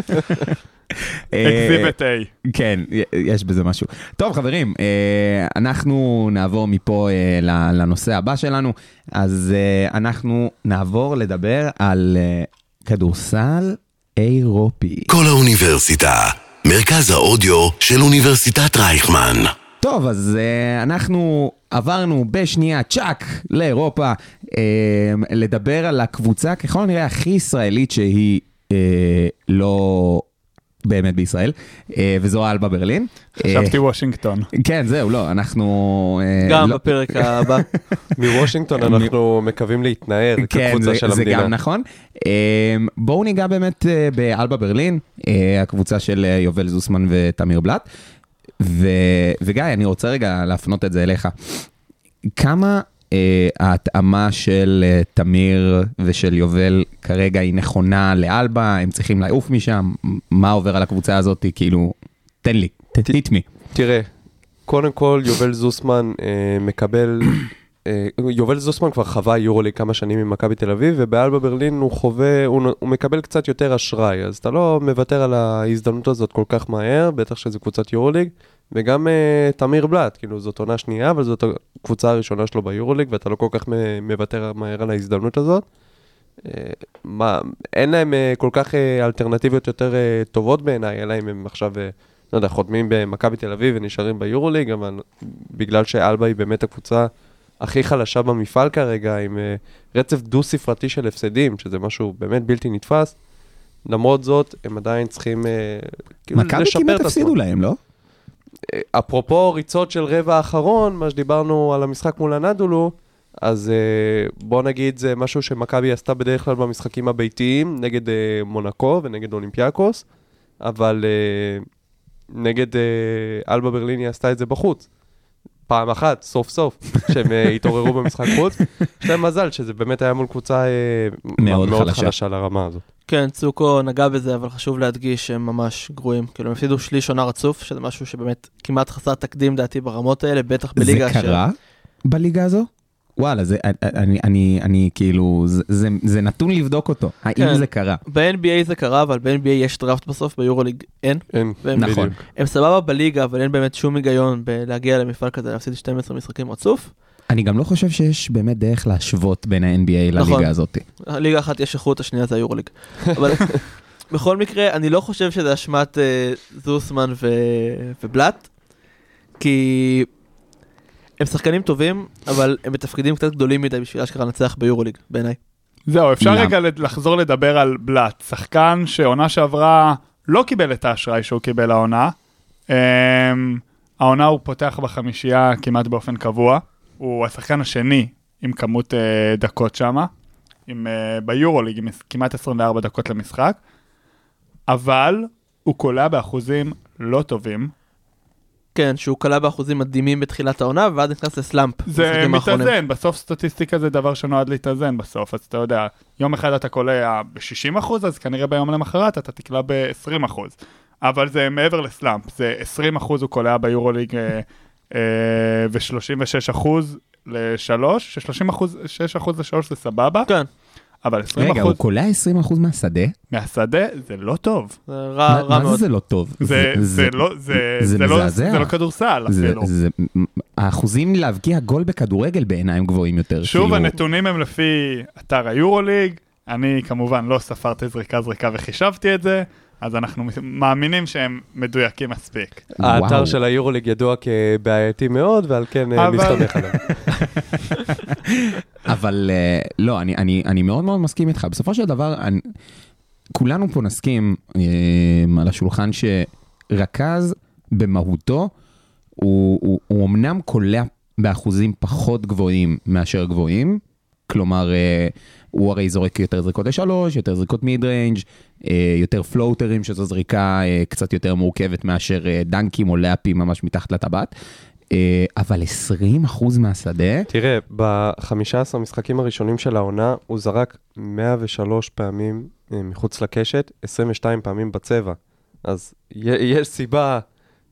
אה, אקזיבט A. כן, יש בזה משהו. טוב, חברים, אה, אנחנו נעבור מפה אה, לנושא הבא שלנו. אז אה, אנחנו נעבור לדבר על אה, כדורסל אירופי. כל האוניברסיטה, מרכז האודיו של אוניברסיטת רייכמן. טוב, אז uh, אנחנו עברנו בשנייה צ'אק לאירופה, uh, לדבר על הקבוצה ככל הנראה הכי ישראלית שהיא uh, לא באמת בישראל, uh, וזו אלבה ברלין. חשבתי וושינגטון. Uh, כן, זהו, לא, אנחנו... Uh, גם לא, בפרק הבא. מוושינגטון אנחנו מקווים להתנער כן, כקבוצה זה, של זה המדינה. גם נכון. בואו ניגע באמת באלבה ברלין, הקבוצה של יובל זוסמן ותמיר בלאט. ו, וגיא, אני רוצה רגע להפנות את זה אליך. כמה ההתאמה של uh, תמיר ושל יובל כרגע היא נכונה לאלבה, הם צריכים לעוף משם, מה עובר על הקבוצה הזאת, כאילו, תן לי, ת- hit me. תראה, קודם כל יובל זוסמן אה, מקבל, אה, יובל זוסמן כבר חווה יורוליג כמה שנים ממכבי תל אביב, ובאלבה ברלין הוא חווה, הוא, הוא מקבל קצת יותר אשראי, אז אתה לא מוותר על ההזדמנות הזאת כל כך מהר, בטח שזו קבוצת יורוליג, וגם אה, תמיר בלאט, כאילו זאת עונה שנייה, אבל זאת הקבוצה הראשונה שלו ביורוליג, ואתה לא כל כך מוותר מהר על ההזדמנות הזאת. אה, מה, אין להם אה, כל כך אה, אלטרנטיביות יותר אה, טובות בעיניי, אלא אם הם עכשיו... אה, לא יודע, חותמים במכבי תל אביב ונשארים ביורוליג, אבל בגלל שאלבה היא באמת הקבוצה הכי חלשה במפעל כרגע, עם uh, רצף דו-ספרתי של הפסדים, שזה משהו באמת בלתי נתפס, למרות זאת, הם עדיין צריכים uh, כאילו מכבי לשפר כמעט את הפסידו עצמם. להם, לא? אה, אפרופו ריצות של רבע האחרון, מה שדיברנו על המשחק מול הנדולו, אז uh, בוא נגיד זה משהו שמכבי עשתה בדרך כלל במשחקים הביתיים, נגד uh, מונקו ונגד אולימפיאקוס, אבל uh, נגד אה, אלבה ברלין היא עשתה את זה בחוץ. פעם אחת, סוף סוף, שהם אה, התעוררו במשחק חוץ. יש להם מזל שזה באמת היה מול קבוצה אה, מאוד מאוד חלשה. חלשה לרמה הזאת. כן, צוקו נגע בזה, אבל חשוב להדגיש שהם ממש גרועים. כאילו, הם הפסידו שליש עונה רצוף, שזה משהו שבאמת כמעט חסר תקדים דעתי ברמות האלה, בטח זה בליגה קרה בליגה הזו? וואלה, זה, אני, אני, אני כאילו, זה, זה, זה נתון לבדוק אותו, האם כן. זה קרה. ב-NBA זה קרה, אבל ב-NBA יש דראפט בסוף, ביורוליג אין. אין, והם- נכון. הם סבבה בליגה, אבל אין באמת שום היגיון בלהגיע למפעל כזה, להפסיד 12 משחקים רצוף. אני גם לא חושב שיש באמת דרך להשוות בין ה-NBA נכון. לליגה הזאת. ליגה אחת יש איכות, השנייה זה היורוליג. אבל בכל מקרה, אני לא חושב שזה אשמת אה, זוסמן ו- ובלאט, כי הם שחקנים טובים, אבל הם בתפקידים קצת גדולים מדי בשביל אשכרה לנצח ביורוליג, בעיניי. זהו, אפשר? רגע לחזור לדבר על בלאט, שחקן שעונה שעברה לא קיבל את האשראי שהוא קיבל העונה. אמ, העונה הוא פותח בחמישייה כמעט באופן קבוע. הוא השחקן השני עם כמות אה, דקות שמה, עם, אה, ביורוליג עם כמעט 24 דקות למשחק, אבל הוא קולע באחוזים לא טובים. כן, שהוא קלע באחוזים מדהימים בתחילת העונה, ואז נכנס לסלאמפ. זה. מתאזן, בסוף סטטיסטיקה זה דבר שנועד להתאזן בסוף, אז אתה יודע, יום אחד אתה קולע ב-60%, אז כנראה ביום למחרת אתה תקלע ב-20%. אבל זה מעבר לסלאמפ, זה 20% הוא קולע ביורוליג אה, אה, ו-36% ל-3, ש-30%, 6% ל-3 זה סבבה, כן, אבל 20% רגע, הוא קולע 20% מהשדה? מהשדה זה לא טוב. זה רע, מה- רע מה מאוד. זה זה לא טוב? זה, זה, לא, זה, זה זה, לא, מזעזע. זה לא כדורסל זה- אפילו. זה- האחוזים להבקיע גול בכדורגל בעיניי הם גבוהים יותר. שוב, כאילו, הנתונים הם לפי אתר היורוליג, אני כמובן לא ספרתי זריקה זריקה וחישבתי את זה, אז אנחנו מאמינים שהם מדויקים מספיק. האתר. של היורוליג ידוע כבעייתי מאוד, ועל כן אה, נסתמך עליו. אבל אה, לא, אני, אני, אני מאוד מאוד מסכים איתך. בסופו של דבר, אני, כולנו פה נסכים אה, על השולחן שרכז במהותו, הוא, הוא, הוא אמנם קולע באחוזים פחות גבוהים מאשר גבוהים, כלומר, אה, הוא הרי זורק יותר זריקות לשלוש, יותר זריקות mid-range, אה, יותר פלוטרים, שזו זריקה אה, קצת יותר מורכבת מאשר אה, דנקים או לאפים ממש מתחת לטבעת. אבל 20% מהשדה, תראה, ב-15 משחקים הראשונים של העונה, הוא זרק 103 פעמים מחוץ לקשת, 22 פעמים בצבע. אז יש סיבה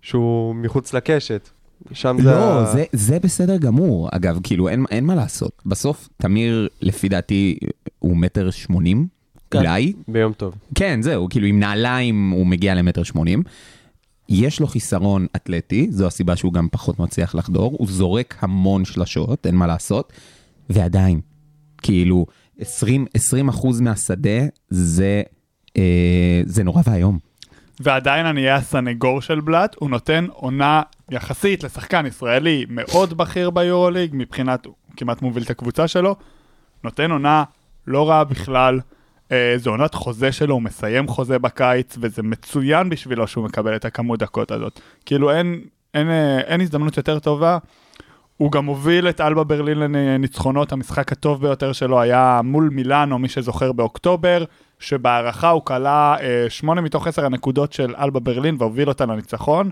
שהוא מחוץ לקשת. שם זה... לא, זה, זה בסדר גמור. אגב, כאילו, אין, אין מה לעשות. בסוף, תמיר, לפי דעתי, הוא מטר שמונים, כן. אולי. ביום טוב. כן, זהו, כאילו, עם נעליים הוא מגיע למטר שמונים. יש לו חיסרון אתלטי, זו הסיבה שהוא גם פחות מצליח לחדור. הוא זורק המון שלשות, אין מה לעשות. ועדיין, כאילו, 20, 20 אחוז מהשדה זה, אה, זה נורא ואיום. ועדיין אני אהיה הסנגור של בלאט, הוא נותן עונה יחסית לשחקן ישראלי מאוד בכיר ביורוליג, מבחינת, הוא כמעט מוביל את הקבוצה שלו, נותן עונה לא רעה בכלל, אה, זו עונת חוזה שלו, הוא מסיים חוזה בקיץ, וזה מצוין בשבילו שהוא מקבל את הכמות דקות הזאת. כאילו אין, אין, אה, אין הזדמנות יותר טובה. הוא גם הוביל את אלבה ברלין לניצחונות, המשחק הטוב ביותר שלו היה מול מילאנו, מי שזוכר באוקטובר, שבהערכה הוא כלה אה, שמונה מתוך עשר הנקודות של אלבה ברלין והוביל אותה לניצחון.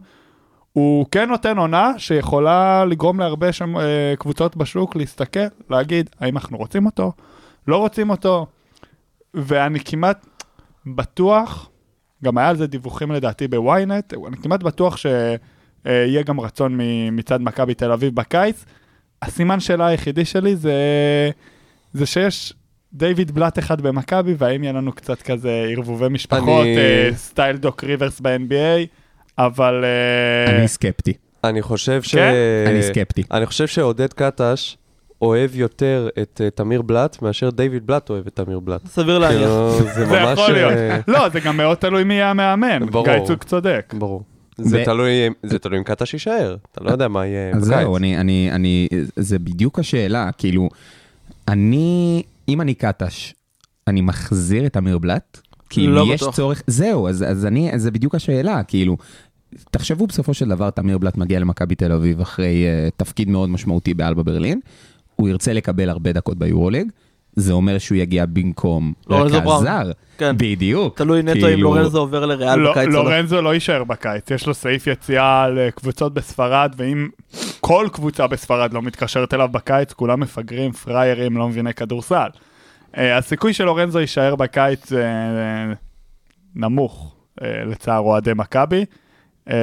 הוא כן נותן עונה שיכולה לגרום להרבה שם, אה, קבוצות בשוק להסתכל, להגיד האם אנחנו רוצים אותו, לא רוצים אותו, ואני כמעט בטוח, גם היה על זה דיווחים לדעתי בוויינט, אני כמעט בטוח שיהיה גם רצון מצד מכבי תל אביב בקיץ. הסימן שאלה היחידי שלי זה, זה שיש דיוויד בלאט אחד במכבי, והאם יהיה לנו קצת כזה ערבובי משפחות, אני- אה, סטייל דוק ריברס ב-NBA, אבל... אה, אני סקפטי. אני חושב ש... כן? אני סקפטי. אני חושב שעודד קטש אוהב יותר את אה, תמיר בלאט מאשר דיוויד בלאט אוהב את תמיר בלאט. סביר להניח. כאילו, זה זה ממש... יכול להיות. לא, זה גם מאוד תלוי מי יהיה המאמן. ברור. גיא צוק צודק. ברור. זה ו- תלוי, זה תלוי אם קטש יישאר, אתה לא יודע מה יהיה אז בקיץ. זהו, אני, אני, אני, זה בדיוק השאלה, כאילו, אני, אם אני קטש, אני מחזיר את אמיר בלאט? כאילו, לא יש בטוח. צורך, זהו, אז, אז אני, אז זה בדיוק השאלה, כאילו, תחשבו בסופו של דבר, תמיר בלאט מגיע למכבי תל אביב אחרי uh, תפקיד מאוד משמעותי באלבה ברלין, הוא ירצה לקבל הרבה דקות ביורוליג, זה אומר שהוא יגיע במקום לורנזו רכז בראון. זר. כן. בדיוק. תלוי נטו אם כאילו- לורנזו עובר לריאל לא- בקיץ או לא. לורנזו לא יישאר בקיץ, יש לו סעיף יציאה לקבוצות בספרד, ואם כל קבוצה בספרד לא מתקשרת אליו בקיץ, כולם מפגרים, פראיירים, לא מביני כדורסל. אה, הסיכוי של לורנזו יישאר בקיץ אה, נמוך, אה, לצער אוהדי מכבי. אה,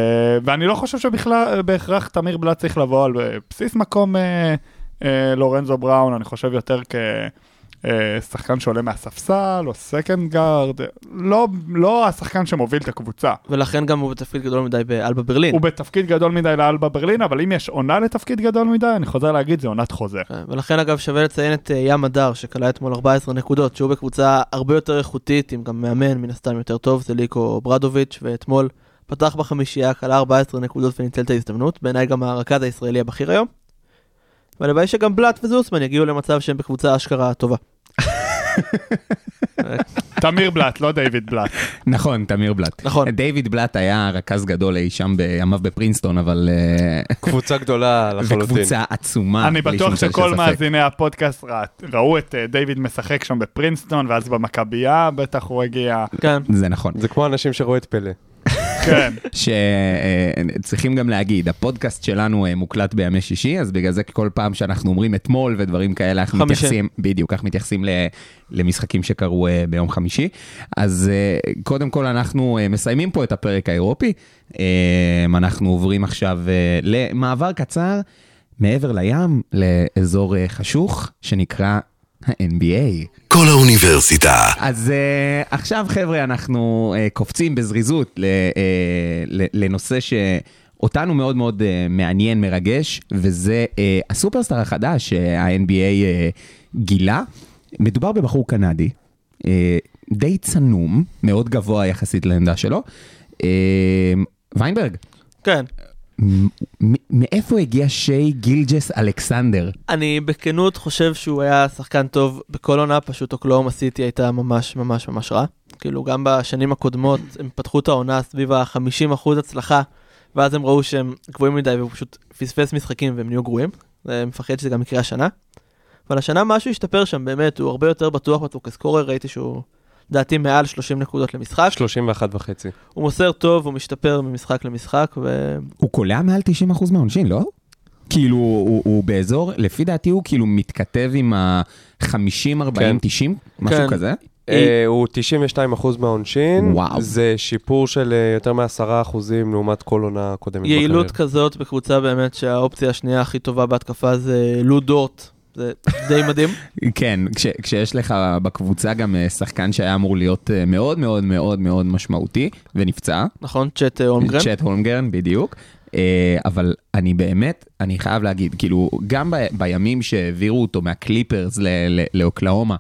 ואני לא חושב שבכלל, בהכרח תמיר בלאט צריך לבוא על בסיס מקום אה, אה, לורנזו בראון, אני חושב יותר כ... אה, שחקן שעולה מהספסל, או second guard, לא, לא השחקן שמוביל את הקבוצה. ולכן גם הוא בתפקיד גדול מדי באלבה ברלין. הוא בתפקיד גדול מדי לאלבה ברלין, אבל אם יש עונה לתפקיד גדול מדי, אני חוזר להגיד, זה עונת חוזה. כן, ולכן אגב שווה לציין את אה, ים הדר שכלה אתמול 14 נקודות, שהוא בקבוצה הרבה יותר איכותית, עם גם מאמן מן הסתם יותר טוב, ז'ליקו אוברדוביץ', ואתמול פתח בחמישייה, כלה 14 נקודות וניצל את ההזדמנות, בעיניי גם הרכז הישראלי הבכיר היום. והלוואי שגם בלאט וזוסמן יגיעו למצב שהם בקבוצה אשכרה טובה. תמיר בלאט, לא דיוויד בלאט. נכון, תמיר בלאט. נכון. דיוויד בלאט היה רכז גדול אי שם בימיו בפרינסטון, אבל... אה, קבוצה גדולה לחלוטין. וקבוצה עצומה. אני בטוח שכל. מאזיני הפודקאסט רא- ראו את אה, דיוויד משחק שם בפרינסטון, ואז במכבייה, בטח הוא הגיע, כן. זה נכון. זה כמו אנשים שראו את פלא. כן. שצריכים גם להגיד, הפודקאסט שלנו אה, מוקלט בימי שישי, אז בגלל זה כל פעם שאנחנו אומרים אתמול ודברים כאלה, אנחנו חמישי. מתייחסים, בדיוק, אנחנו מתייחסים ל- למשחקים שקרו אה, ביום חמישי. אז אה, קודם כל אנחנו מסיימים פה את הפרק האירופי, אנחנו עוברים עכשיו למעבר קצר מעבר לים, לאזור חשוך, שנקרא ה-NBA. כל האוניברסיטה. אז uh, עכשיו חבר'ה, אנחנו uh, קופצים בזריזות ל, uh, ל, לנושא שאותנו מאוד מאוד uh, מעניין, מרגש, וזה uh, הסופרסטאר החדש שה-NBA uh, גילה. מדובר בבחור קנדי, uh, די צנום, מאוד גבוה יחסית לעמדה שלו. Uh, ויינברג, כן. מאיפה הגיע שי גילג'ס אלכסנדר? אני בכנות חושב שהוא היה שחקן טוב בכל עונה, פשוט אוקלאומה סיטי הייתה ממש ממש ממש רע. כאילו גם בשנים הקודמות הם פתחו את העונה סביב ה-50% הצלחה, ואז הם ראו שהם גבוהים מדי והוא פשוט פספס משחקים והם נהיו גרועים. מפחד שזה גם יקרה השנה. אבל השנה משהו השתפר שם, באמת, הוא הרבה יותר בטוח בעצמו כסקורר, ראיתי שהוא, לדעתי, מעל 30 נקודות למשחק. 31 וחצי. הוא מוסר טוב, הוא משתפר ממשחק למשחק, ו... הוא קולע מעל 90% מהעונשין, לא? כאילו, הוא, הוא באזור, לפי דעתי הוא כאילו מתכתב עם ה-50, 40, כן. 90, משהו כן. כזה. אה, הוא 92% מהעונשין, וואו. זה שיפור של אה, יותר מ-10% לעומת כל עונה קודמת. יעילות בקריירה. כזאת בקבוצה באמת שהאופציה השנייה הכי טובה בהתקפה זה לו דורט, זה די מדהים. כן, כש, כשיש לך בקבוצה גם אה, שחקן שהיה אמור להיות אה, מאוד מאוד מאוד מאוד משמעותי, ונפצע, נכון? צ'ט אה, הולמגרן? צ'ט הולמגרן, בדיוק. אבל אני באמת, אני חייב להגיד, כאילו, גם ב, בימים שהעבירו אותו מהקליפרס ל, ל, לאוקלאומה,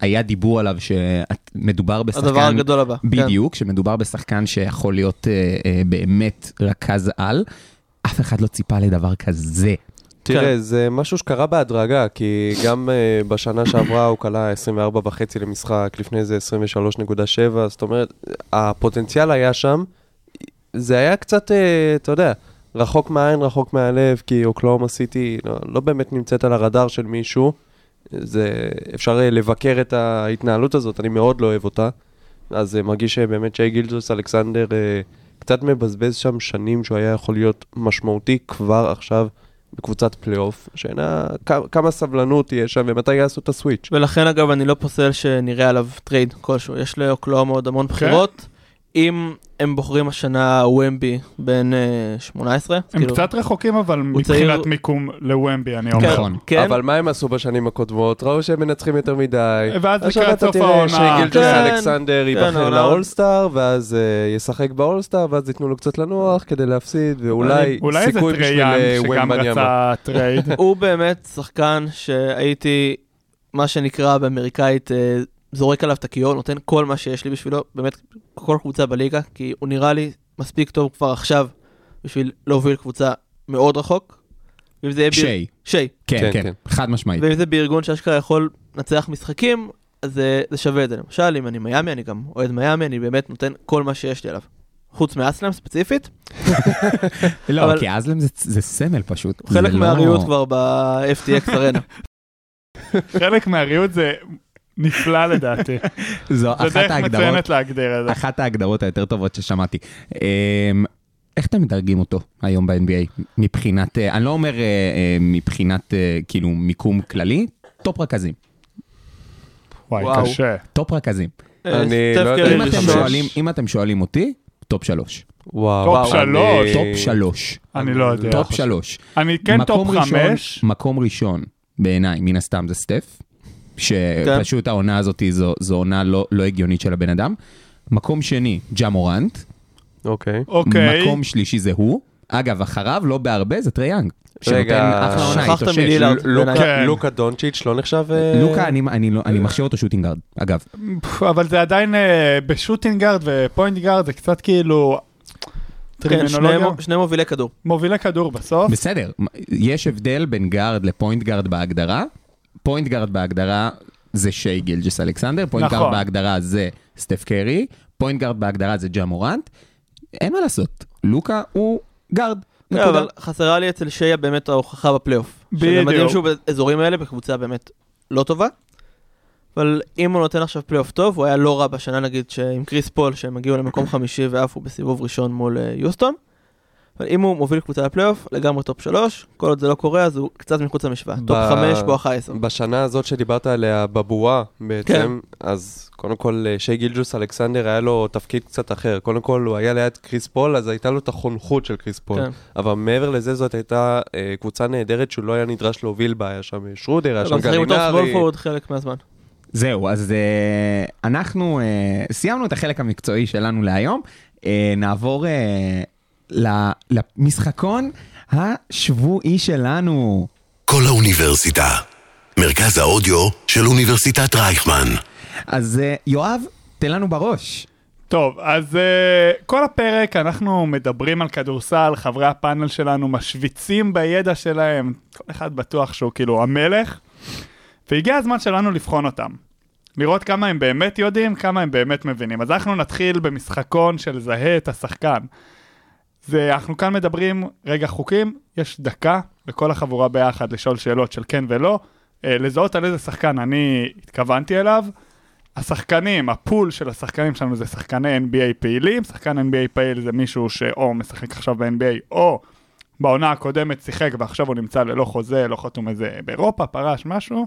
היה דיבור עליו שמדובר בשחקן... הדבר הגדול הבא. כן. בדיוק, שמדובר בשחקן שיכול להיות אה, אה, באמת רכז על. אף אחד לא ציפה לדבר כזה. תראה, כן. זה משהו שקרה בהדרגה, כי גם uh, בשנה שעברה הוא כלה 24 וחצי למשחק, לפני זה 23.7, זאת אומרת, הפוטנציאל היה שם. זה היה קצת, uh, אתה יודע, רחוק מהעין, רחוק מהלב, כי אוקלאומה סיטי לא, לא באמת נמצאת על הרדאר של מישהו. זה, אפשר uh, לבקר את ההתנהלות הזאת, אני מאוד לא אוהב אותה. אז uh, מרגיש שבאמת שי גילדוס אלכסנדר קצת מבזבז שם שנים שהוא היה יכול להיות משמעותי כבר עכשיו. בקבוצת פלייאוף, שאינה, כמה סבלנות תהיה שם ומתי יעשו את הסוויץ'. ולכן אגב אני לא פוסל שנראה עליו טרייד כלשהו. יש לאוקלהומה עוד המון בחירות. אם הם בוחרים השנה וומבניאמה אה, 18, הם כאילו, קצת רחוקים, אבל מבחינת צעיר- מיקום לוומבי, אני כן, אומר. נכון. כן, אבל מה הם עשו בשנים הקודמות? ראו שהם מנצחים יותר מדי. ואז עכשיו לקראת אתה סוף תראה העונה, שגילג'ס כן, אלכסנדר כן, ייבחר לאולסטאר, ואז אה, ישחק באולסטאר, ואז ייתנו לו קצת לנוח כדי להפסיד, ואולי אולי סיכוי בשביל טריי יאנג אה, שגם ומבניאמה. רצה טרייד. הוא באמת שחקן שהייתי, מה שנקרא באמריקאית, אה, זורק עליו את הכיור, נותן כל מה שיש לי בשבילו, באמת, כל קבוצה בליגה, כי הוא נראה לי מספיק טוב כבר עכשיו בשביל להוביל קבוצה מאוד רחוק. ואם זה יהיה ביר- שי, שי. כן, כן, כן, כן. חד משמעית. ואם זה בארגון שאשכרה יכול לנצח משחקים, אז זה, זה שווה את זה. למשל, אם אני מיאמי, אני גם אוהד מיאמי, אני באמת נותן כל מה שיש לי עליו. חוץ מאסלם ספציפית, לא, אבל- כי אזלם זה- זה סמל פשוט. חלק לא- מהריהוט כבר ב-FTX Arena. חלק מהריהוט זה נפלא לדעתי. זו זה אחת דרך ההגדרות, מצוינת להגדיר את זה. אחת ההגדרות היותר טובות ששמעתי. אמ, איך אתם מדרגים אותו היום ב-NBA? מבחינת, אה, אני לא אומר אה, אה, מבחינת כאילו מיקום כללי, top רכזים. וואי, וואו. קשה. top רכזים. לא אם אתם. שואלים, אם אתם שואלים אותי, top שלוש. וואו. top אני- שלוש. top שלוש. אני לא יודע. top שלוש. אני כן top חמש. מקום ראשון, בעיניי, מן הסתם זה סטף, שפשוט העונה הזאת זו, זו עונה לא, לא הגיונית של הבן אדם. מקום שני, ג'ה מורנט. אוקיי. אוקיי. מקום שלישי זה הוא. אגב, אחריו, לא בהרבה, זה טריי יאנג. רגע, שכחת. מלילארד. לוקה- כן. לוקה דונצ'יץ' לא נחשב... אה, לוקה, אני, אני, לא, אני מחשיב אותו shooting guard, אגב. אבל זה עדיין אה, ב shooting guard ו point guard, זה קצת כאילו... כן, טרמינולוגיה. שני- שני מובילי כדור. מובילי כדור בסוף. בסדר, יש הבדל בין guard ל point guard בהגדרה. point guard בהגדרה זה שי גילג'ס אלכסנדר, point נכון. guard בהגדרה זה סטף קרי, point guard בהגדרה זה ג'ה מורנט. אין מה לעשות, לוקה הוא guard. נקודה. אבל חסרה לי אצל שיי באמת ההוכחה בפלייאוף. בדיוק. שמדהים שהוא באזורים האלה בקבוצה באמת לא טובה. אבל אם הוא נותן עכשיו פלייאוף טוב, הוא היה לא רע בשנה נגיד עם כריס פול, שהם הגיעו למקום חמישי ועפו בסיבוב ראשון מול אה, יוסטון. אבל אם הוא מוביל קבוצה לפלייאוף, לגמרי top שלוש, כל עוד זה לא קורה אז הוא קצת מחוץ למשוואה. top ב- חמש בואכה עשר. בשנה הזאת שדיברת עליה בבועה בעצם, כן. אז קודם כל אה, שי גילג'ס אלכסנדר היה לו תפקיד קצת אחר. קודם כל הוא היה ליד כריס פול, אז הייתה לו את החונכות של כריס פול. כן. אבל מעבר לזה זאת הייתה אה, קבוצה נהדרת שהוא לא היה נדרש להוביל בה, היה שם שרודר, היה שם משחקים אותו גלינרי. סמולפורד חלק מהזמן. זהו, אז uh, אנחנו uh, סיימנו את החלק המקצועי שלנו להיום. Uh, נעבור uh, למשחקון השבועי שלנו. כל האוניברסיטה. מרכז האודיו של אוניברסיטת רייכמן. אז uh, יואב, תן לנו בראש. טוב, אז uh, כל הפרק אנחנו מדברים על כדורסל, חברי הפאנל שלנו משוויצים בידע שלהם, כל אחד בטוח שהוא כאילו המלך, והגיע הזמן שלנו לבחון אותם. לראות כמה הם באמת יודעים, כמה הם באמת מבינים. אז אנחנו נתחיל במשחקון של זהה את השחקן. זה, אנחנו כאן מדברים, רגע חוקים, יש דקה לכל החבורה ביחד לשאול שאלות של כן ולא, אה, לזהות על איזה שחקן אני התכוונתי אליו. השחקנים, הפול של השחקנים שלנו זה שחקני NBA פעילים, שחקן NBA פעיל זה מישהו שאו משחק עכשיו ב-NBA, או בעונה הקודמת שיחק ועכשיו הוא נמצא ללא חוזה, לא חתום איזה באירופה, פרש, משהו.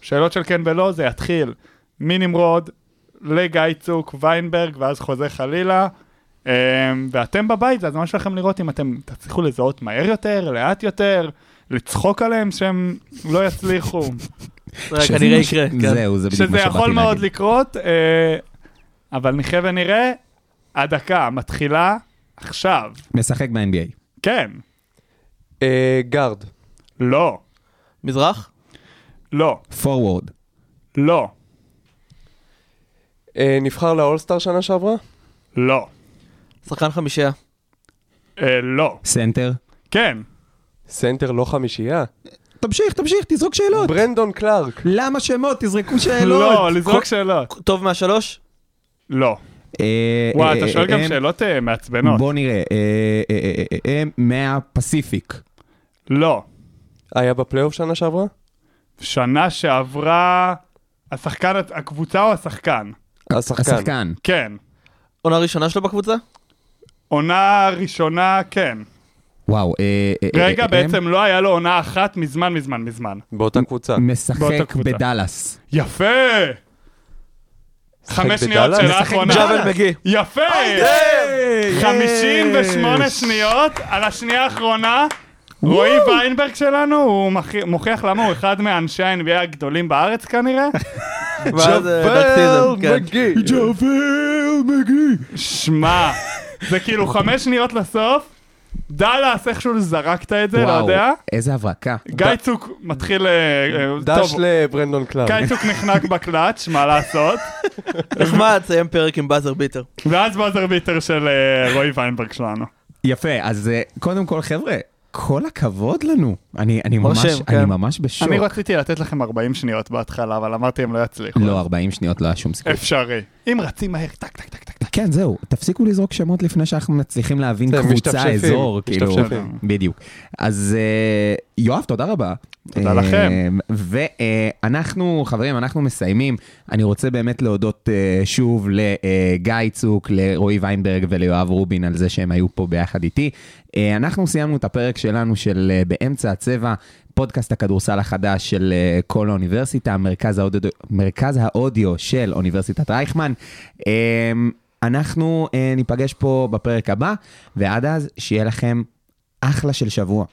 שאלות של כן ולא, זה יתחיל מנמרוד לגיא צוק, ויינברג, ואז חוזה חלילה. אמ, ואתם בבית, זה הזמן שלכם לראות אם אתם תצליחו לזהות מהר יותר, לאט יותר, לצחוק עליהם שהם לא יצליחו. זה שזה כנראה יקרה, כן. זהו, זה בדיוק מה שזה שבאתי יכול מאוד להגיד. לקרות, אה, אבל נחיה ונראה. הדקה מתחילה עכשיו. משחק ב-NBA. כן, אה, guard. לא, מזרח? לא, forward. לא, אה, נבחר לאולסטאר שנה שעברה? לא, שחקן חמישייה. אה, לא, center. כן, center לא חמישייה? תמשיך, תמשיך, תזרוק שאלות. ברנדון קלארק. למה שמות? תזרקו שאלות. לא, לזרוק שאלות. טוב מהשלוש? לא. אה, וואי, אה, אתה שואל גם אה, שאלות אה, מעצבנות. בוא נראה. אה, אה, אה, אה, אה, מהפסיפיק. לא. היה בפלייאוף שנה שעברה? שנה שעברה, השחקן, הקבוצה או השחקן? השחקן. השחקן. כן. עונה ראשונה שלו בקבוצה? עונה ראשונה, כן. וואו. אה, אה, אה, רגע, אה, בעצם לא היה לו עונה אחת מזמן, מזמן, מזמן. באותה קבוצה. משחק באותה קבוצה. בדאלאס. יפה! חמש? שניות, שאלה משחק אחרונה. ג'אבל מגי. יפה! 58 שניות על השנייה האחרונה. רועי ויינברג שלנו, הוא מוכיח למה הוא אחד מאנשי ה-NBA הגדולים בארץ כנראה. אה, דרקסיזם, כן. מגי. ג'אבל מגי. שמע, זה כאילו חמש שניות לסוף. דאלאס, איכשהו זרקת את זה, לא וואו, יודע. איזה הברקה. גיא צוק מתחיל... אה, אה, דש טוב, לברנדון קלארק. גיא צוק נחנק בקלאץ', מה לעשות? נחמד, תסיים פרק עם buzzer beater. ואז buzzer beater של אה, רועי ויינברג שלנו. יפה, אז אה, קודם כל, חבר'ה, כל הכבוד לנו. אני אני ממש מרשים, כן. אני ממש בשוק. אני רציתי לתת לכם 40 שניות בהתחלה, אבל אמרתי הם לא יצליחו. לא, 40 שניות לא היה שום סיכוי. אפשרי. אם רצים מהר, טק, טק, טק, טק. כן, זהו, תפסיקו לזרוק שמות לפני שאנחנו מצליחים להבין קבוצה, אזור, כאילו. בדיוק. אז אה, יואב, תודה רבה. תודה אה, לכם. ואנחנו, חברים, אנחנו מסיימים. אני רוצה באמת להודות אה, שוב לגיא צוק, לרועי ויינברג וליואב רובין על זה שהם היו פה ביחד איתי. אה, אנחנו סיימנו את הפרק שלנו של אה, באמצע הצבע. פודקאסט הכדורסל החדש של אה, כל האוניברסיטה, מרכז האודיו, מרכז האודיו של אוניברסיטת רייכמן. אנחנו אה, ניפגש פה בפרק הבא, ועד אז שיהיה לכם אחלה של שבוע.